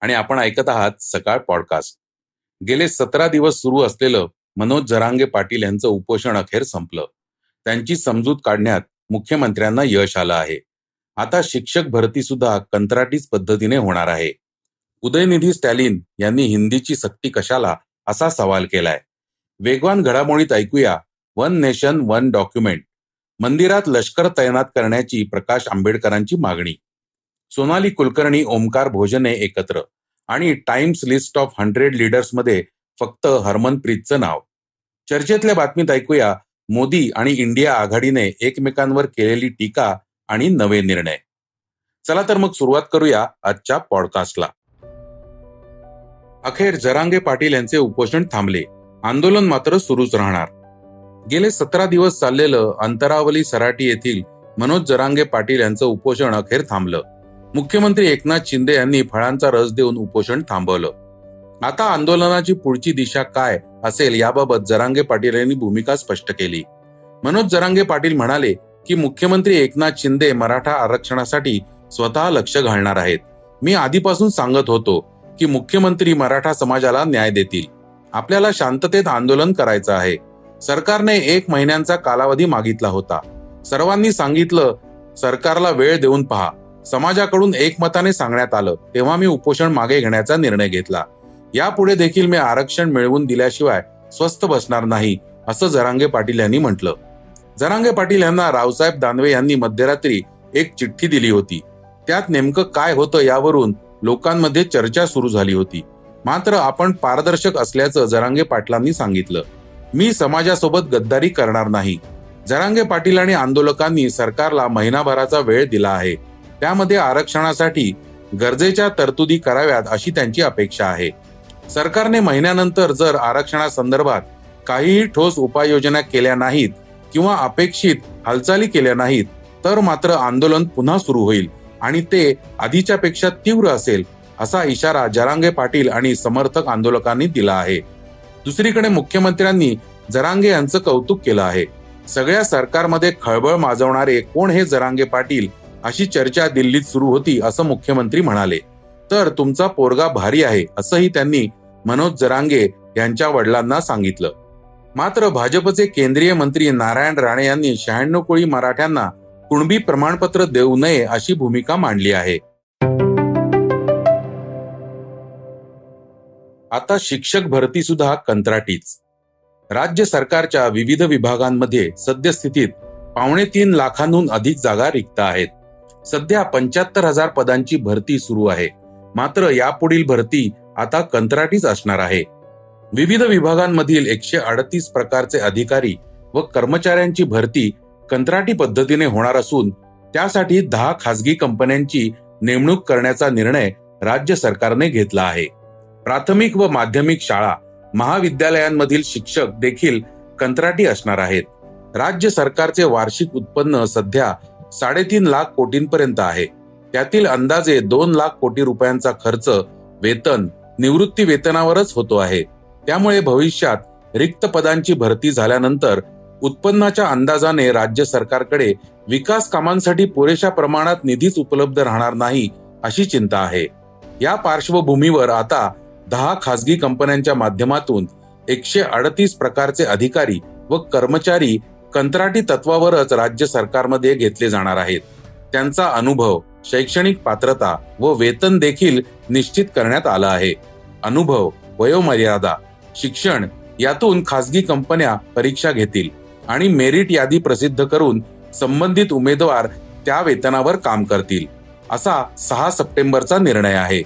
आणि आपण ऐकत आहात सकाळ पॉडकास्ट. गेले सतरा दिवस सुरू असलेलं मनोज जरांगे पाटील यांचं उपोषण अखेर संपलं. त्यांची समजूत काढण्यात मुख्यमंत्र्यांना यश आलं आहे. आता शिक्षक भरती सुद्धा कंत्राटीच पद्धतीने होणार आहे. उदयनिधी स्टॅलिन यांनी हिंदीची सक्ती कशाला असा सवाल केलाय. वेगवान घडामोडीत ऐकूया वन नेशन वन डॉक्युमेंट. मंदिरात लष्कर तैनात करण्याची प्रकाश आंबेडकरांची मागणी. सोनाली कुलकर्णी ओमकार भोजने एकत्र. आणि टाइम्स लिस्ट ऑफ हंड्रेड लीडर्समध्ये फक्त हरमनप्रीतचं नाव. चर्चेतल्या बातमीत ऐकूया मोदी आणि इंडिया आघाडीने एकमेकांवर केलेली टीका आणि नवे निर्णय. चला तर मग सुरुवात करूया आजच्या पॉडकास्टला अखेर जरांगे पाटील यांचे उपोषण थांबले. आंदोलन मात्र सुरूच राहणार. गेले सतरा दिवस चाललेलं अंतरावली सराटी येथील मनोज जरांगे पाटील यांचं उपोषण अखेर थांबलं. मुख्यमंत्री एकनाथ शिंदे यांनी फळांचा रस देऊन उपोषण थांबवलं. आता आंदोलनाची पुढची दिशा काय असेल याबाबत जरांगे पाटील यांनी भूमिका स्पष्ट केली. मनोज जरांगे पाटील म्हणाले की मुख्यमंत्री एकनाथ शिंदे मराठा आरक्षणासाठी स्वतः लक्ष घालणार आहेत. मी आधीपासून सांगत होतो की मुख्यमंत्री मराठा समाजाला न्याय देतील. आपल्याला शांततेत आंदोलन करायचं आहे. सरकारने एक महिन्यांचा कालावधी मागितला होता. सर्वांनी सांगितलं सरकारला वेळ देऊन पहा. समाजाकडून एकमताने सांगण्यात आलं तेव्हा मी उपोषण मागे घेण्याचा निर्णय घेतला. यापुढे देखील मी आरक्षण मिळवून दिल्याशिवाय स्वस्थ बसणार नाही असं जरांगे पाटील यांनी म्हटलं. जरांगे पाटील यांना रावसाहेब दानवे यांनी मध्यरात्री एक चिठ्ठी दिली होती. त्यात नेमकं काय होतं यावरून लोकांमध्ये चर्चा सुरू झाली होती. मात्र आपण पारदर्शक असल्याचं जरांगे पाटलांनी सांगितलं. मी समाजासोबत गद्दारी करणार नाही. जरांगे पाटील आणि आंदोलकांनी सरकारला महिनाभराचा वेळ दिला आहे. त्यामध्ये आरक्षणासाठी गरजेच्या तरतुदी कराव्यात अशी त्यांची अपेक्षा आहे. सरकारने महिन्यानंतर जर आरक्षणासंदर्भात काहीही ठोस उपाययोजना केल्या नाहीत किंवा अपेक्षित हालचाली केल्या नाहीत तर मात्र आंदोलन पुन्हा सुरू होईल आणि ते आधीच्या पेक्षा तीव्र असेल असा इशारा जरांगे पाटील आणि समर्थक आंदोलकांनी दिला आहे. दुसरीकडे मुख्यमंत्र्यांनी जरांगे यांचं कौतुक केलं आहे. सगळ्या सरकारमध्ये खळबळ माजवणारे कोण हे जरांगे पाटील अशी चर्चा दिल्लीत सुरू होती असं मुख्यमंत्री म्हणाले. तर तुमचा पोरगा भारी आहे असंही त्यांनी मनोज जरांगे यांच्या वडिलांना सांगितलं. मात्र भाजपचे केंद्रीय मंत्री नारायण राणे यांनी शहाण्णव कोळी मराठ्यांना कुणबी प्रमाणपत्र देऊ नये अशी भूमिका मांडली आहे. आता शिक्षक भरती सुद्धा कंत्राटीच. राज्य सरकारच्या विविध विभागांमध्ये सद्यस्थितीत पावणे तीन लाखांहून अधिक जागा रिक्त आहेत. सध्या पंच्याहत्तर हजार पदांची भरती सुरू आहे. मात्र यापुढील भरती आता कंत्राटीच असणार आहे. विविध विभागांमधील एकशे अडतीस प्रकारचे अधिकारी व कर्मचाऱ्यांची भरती कंत्राटी पद्धतीने होणार असून त्यासाठी दहा खासगी कंपन्यांची नेमणूक करण्याचा निर्णय राज्य सरकारने घेतला आहे. प्राथमिक व माध्यमिक शाळा महाविद्यालयांमधील शिक्षक देखील कंत्राटी असणार आहेत. राज्य सरकारचे वार्षिक उत्पन्न सध्या साडेतीन लाख कोटींपर्यंत आहे. त्यातील अंदाजे दोन लाख कोटी रुपयांचा खर्च वेतन निवृत्ती वेतनावरच होतो आहे. त्यामुळे भविष्यात रिक्त पदांची भरती झाल्यानंतर उत्पन्नाच्या अंदाजाने राज्य सरकारकडे विकास कामांसाठी पुरेशा प्रमाणात निधीच उपलब्ध राहणार नाही अशी चिंता आहे. या पार्श्वभूमीवर आता दहा खासगी कंपन्यांच्या माध्यमातून एकशे अडतीस प्रकारचे अधिकारी व कर्मचारी कंत्राटी तत्वावरच राज्य सरकारमध्ये घेतले जाणार आहेत. त्यांचा अनुभव शैक्षणिक पात्रता व वेतन देखील निश्चित करण्यात आलं आहे. अनुभव वयोमर्यादा शिक्षण यातून खासगी कंपन्या परीक्षा घेतील आणि मेरिट यादी प्रसिद्ध करून संबंधित उमेदवार त्या वेतनावर काम करतील असा सहा सप्टेंबरचा निर्णय आहे.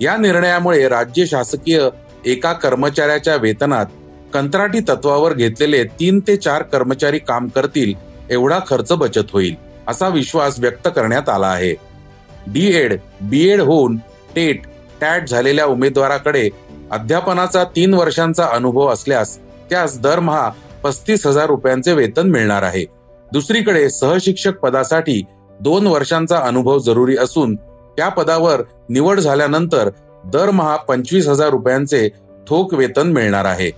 या निर्णयामुळे राज्य शासकीय एका कर्मचाऱ्याच्या वेतनात कंत्राटी तत्वावर घेतलेले तीन ते चार कर्मचारी काम करतील एवढा खर्च बचत होईल असा विश्वास व्यक्त करण्यात आला आहे. डी एड बी एड होऊन टेट टॅट झालेल्या उमेदवाराकडे अध्यापनाचा तीन वर्षांचा अनुभव असल्यास त्यास दरमहा पस्तीस हजार रुपयांचे वेतन मिळणार आहे. दुसरीकडे सहशिक्षक पदासाठी दोन वर्षांचा अनुभव जरुरी असून त्या पदावर निवड झाल्यानंतर दरमहा पंचवीस हजार रुपयांचे थोक वेतन मिळणार आहे.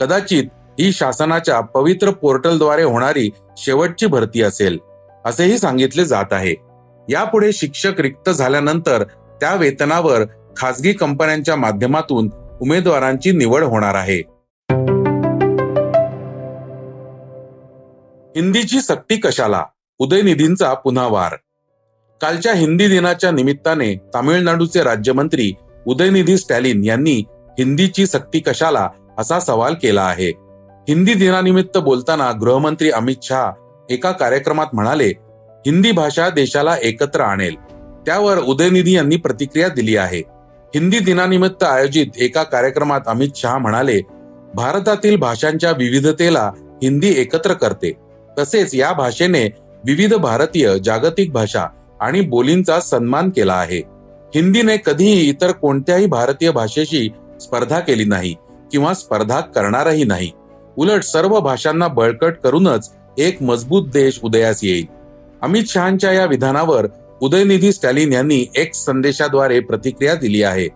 कदाचित ही शासनाच्या पवित्र पोर्टलद्वारे होणारी शेवटची भरती असेल असेही सांगितले जात आहे. यापुढे शिक्षक रिक्त झाल्यानंतर त्या वेतनावर खासगी कंपन्यांच्या माध्यमातून उमेदवारांची निवड होणार आहे. हिंदीची सक्ती कशाला? उदयनिधींचा पुन्हा वार कालच्या हिंदी दिनाच्या निमित्ताने तामिळनाडूचे राज्यमंत्री उदयनिधी स्टॅलिन यांनी हिंदीची सक्ती कशाला असा सवाल केला आहे. हिंदी दिनानिमित्त बोलताना गृहमंत्री अमित शहा एका कार्यक्रमात म्हणाले हिंदी भाषा देशाला एकत्र आणेल. त्यावर उदयनिधी यांनी प्रतिक्रिया दिली आहे. हिंदी दिनानिमित्त आयोजित एका कार्यक्रमात अमित शहा म्हणाले भारतातील भाषांच्या विविधतेला हिंदी एकत्र करते. तसेच या भाषेने विविध भारतीय जागतिक भाषा आणि बोलींचा सन्मान केला आहे. हिंदीने कधीही इतर कोणत्याही भारतीय भाषेशी स्पर्धा केली नाही. किंवा स्पर्धा करणारही नाही. उलट सर्व भाषांना बळकट करूनच एक मजबूत देश उदयास येईल. अमित शहाच्या या विधानावर उदयनिधी स्टॅलिन यांनी एक संदेशाद्वारे प्रतिक्रिया दिली आहे.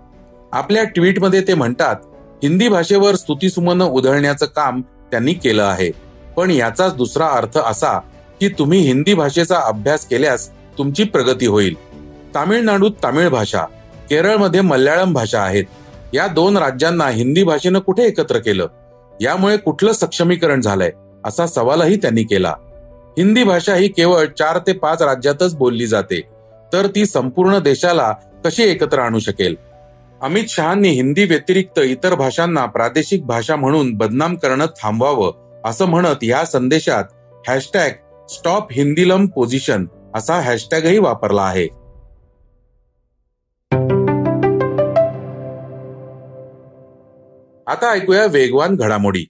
आपल्या ट्विटमध्ये ते म्हणतात हिंदी भाषेवर स्तुतीसुमन उधळण्याचं काम त्यांनी केलं आहे. पण याचाच दुसरा अर्थ असा की तुम्ही हिंदी भाषेचा अभ्यास केल्यास तुमची प्रगती होईल. तामिळनाडूत तामिळ भाषा केरळमध्ये मल्याळम भाषा आहेत. या दोन राज्यांना हिंदी भाषेनं कुठे एकत्र केलं? यामुळे कुठलं सक्षमीकरण झालंय? असा सवालही त्यांनी केला. हिंदी भाषा ही केवळ चार ते पाच राज्यातच बोलली जाते. तर ती संपूर्ण देशाला कशी एकत्र आणू शकेल? अमित शहानी हिंदी व्यतिरिक्त इतर भाषांना प्रादेशिक भाषा म्हणून बदनाम करणं थांबवावं असं म्हणत या संदेशात हॅशटॅग स्टॉप हिंदीलम पोझिशन असा हॅशटॅगही वापरला आहे. आता ऐकूया वेगवान घडामोडी.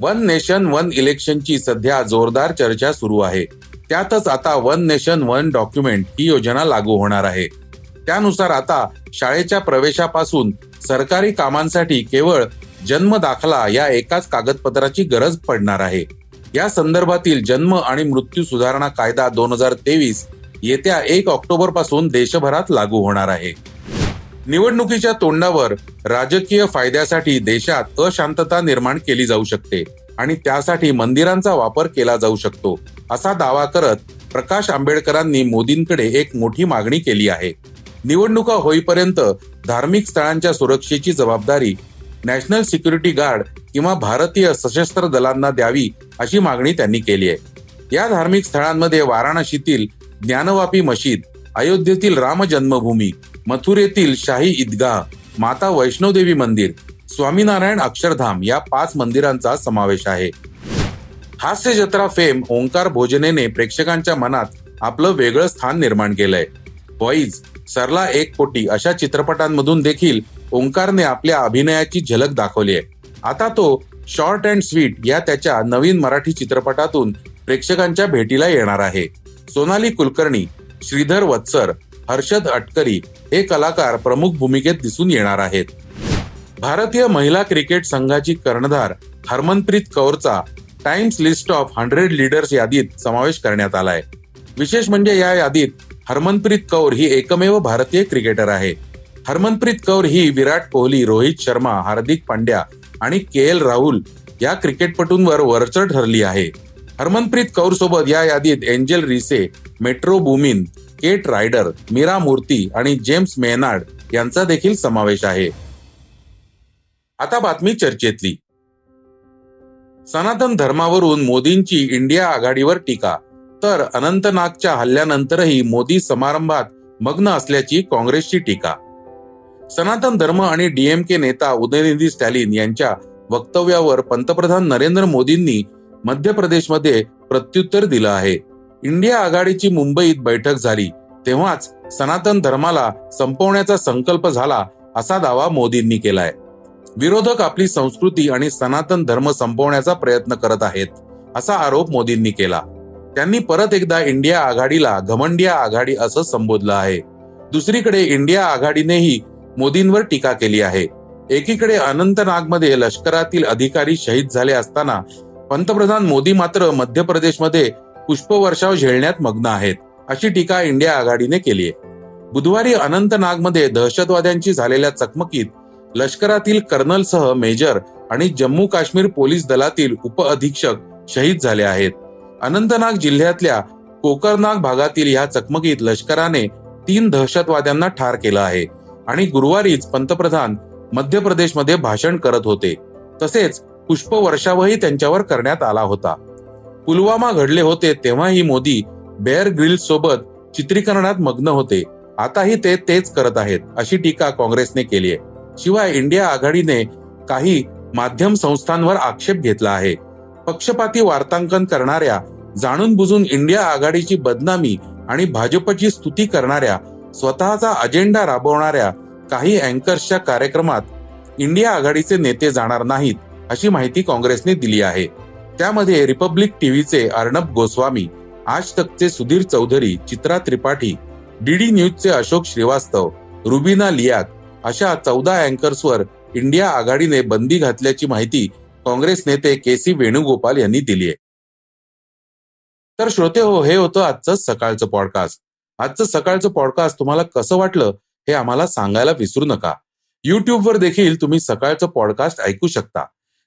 वन नेशन वन इलेक्शनची सध्या जोरदार चर्चा सुरू आहे. त्यातच आता वन नेशन वन डॉक्युमेंट ही योजना लागू होणार आहे. त्यानुसार आता शाळेच्या प्रवेशापासून सरकारी कामांसाठी केवळ जन्म दाखला या एकाच कागदपत्राची गरज पडणार आहे. या संदर्भातील जन्म आणि मृत्यू सुधारणा कायदा दोन हजार तेवीस येत्या एक ऑक्टोबरपासून देशभरात लागू होणार आहे. निवडणुकीच्या तोंडावर राजकीय फायद्यासाठी देशात अशांतता निर्माण केली जाऊ शकते आणि त्यासाठी मंदिरांचा वापर केला जाऊ शकतो असा दावा करत प्रकाश आंबेडकरांनी मोदींकडे एक मोठी मागणी केली आहे. निवडणुका होईपर्यंत धार्मिक स्थळांच्या सुरक्षेची जबाबदारी नॅशनल सिक्युरिटी गार्ड किंवा भारतीय सशस्त्र दलांना द्यावी अशी मागणी त्यांनी केली आहे. या धार्मिक स्थळांमध्ये वाराणसीतील ज्ञानवापी मशीद अयोध्येतील राम जन्मभूमी मथुरेतील शाही ईदगाह माता वैष्णोदेवी मंदिर स्वामीनारायण अक्षरधाम या पाच मंदिरांचा समावेश आहे. हास्य जत्रा फेम ओंकार भोजनेने प्रेक्षकांच्या मनात आपलं वेगळं स्थान निर्माण केलंय. बॉईज सरला एक कोटी अशा चित्रपटांमधून देखील ओंकारने आपल्या अभिनयाची झलक दाखवली आहे. आता तो शॉर्ट अँड स्वीट या त्याच्या नवीन मराठी चित्रपटातून प्रेक्षकांच्या भेटीला येणार आहे. सोनाली कुलकर्णी श्रीधर वत्सर हर्षद अटकरी हे कलाकार प्रमुख भूमिकेत दिसून येणार आहेत. भारतीय महिला क्रिकेट संघाची कर्णधार Harmanpreet कौरचा Times list of hundred leaders यादीत समावेश करण्यात आलाय. विशेष म्हणजे या यादीत हरमनप्रीत कौर ही एकमेव भारतीय क्रिकेटर आहे. हरमनप्रीत कौर ही विराट कोहली रोहित शर्मा हार्दिक पांड्या आणि के एल राहुल या क्रिकेटपटूंवर वरचढ ठरली आहे. हरमनप्रीत कौर सोबत या यादीत Angel Reese Metro Boomin Kate Ryder Mira Murati आणि जेम्स मेनार्ड यांचा देखील समावेश आहे. आता बातमी चर्चेतली. सनातन धर्मावरून मोदींची इंडिया आघाडीवर टीका तर अनंतनागच्या हल्ल्यानंतरही मोदी समारंभात मग्न असल्याची काँग्रेसची टीका. सनातन धर्म आणि डीएमके नेता उदयनिधी स्टॅलिन यांच्या वक्तव्यावर पंतप्रधान नरेंद्र मोदींनी मध्य प्रदेशमध्ये प्रत्युत्तर दिलं आहे. इंडिया आघाडीची मुंबईत बैठक झाली. तेव्हाच सनातन धर्माला संपवण्याचा संकल्प झाला असा दावा मोदींनी केलाय. विरोधक आपली संस्कृती आणि सनातन धर्म संपवण्याचा प्रयत्न करत आहेत असा आरोप मोदींनी केला. त्यांनी परत एकदा इंडिया आघाडीला घमंडिया आघाडी असं संबोधलं आहे. दुसरीकडे इंडिया आघाडीनेही मोदींवर टीका केली आहे. एकीकडे अनंतनागमध्ये लष्करातील अधिकारी शहीद झाले असताना पंतप्रधान मोदी मात्र मध्य प्रदेशमध्ये पुष्पवर्षाव झेलण्यात मग्न आहेत अशी टीका इंडिया आघाडीने केली आहे. बुधवारी अनंतनागमध्ये दहशतवाद्यांची झालेल्या चकमकीत लष्करातील कर्नलसह मेजर आणि जम्मू काश्मीर पोलीस दलातील उपअधीक्षक शहीद झाले आहेत. अनंतनाग जिल्ह्यातल्या कोकरनाग भागातील या चकमकीत लष्कराने तीन दहशतवाद्यांना ठार केलं आहे आणि गुरुवारीच पंतप्रधान मध्य प्रदेशमध्ये भाषण करत होते. तसेच पुष्पवर्षावही त्यांच्यावर करण्यात आला होता. पुलवामा घडले होते तेव्हाही मोदी बेअर ग्रिल सोबत चित्रीकरणात मग्न होते. आताही ते तेच करत आहेत अशी टीका काँग्रेसने केली आहे. शिवाय इंडिया आघाडीने काही माध्यम संस्थांवर आक्षेप घेतला आहे. पक्षपाती वार्तांकन करणाऱ्या जाणून बुजून इंडिया आघाडीची बदनामी आणि भाजपची स्तुती करणाऱ्या स्वतःचा अजेंडा राबवणाऱ्या काही अँकर्सच्या कार्यक्रमात इंडिया आघाडीचे नेते जाणार नाहीत. अशी माहिती काँग्रेसने दिली आहे. त्यामध्ये रिपब्लिक टीव्हीचे अर्णब गोस्वामी आज तकचे सुधीर चौधरी चित्रा त्रिपाठी डीडी न्यूजचे अशोक श्रीवास्तव रुबिना लियाक अशा चौदा अँकर्सवर इंडिया आघाडीने बंदी घातल्याची माहिती काँग्रेस नेते के सी वेणुगोपाल यांनी दिली आहे. तर श्रोते हो हे होतं आजचं सकाळचं पॉडकास्ट आजचं सकाळचं पॉडकास्ट तुम्हाला कसं वाटलं हे आम्हाला सांगायला विसरू नका. युट्यूबवर देखील तुम्ही सकाळचं पॉडकास्ट ऐकू शकता.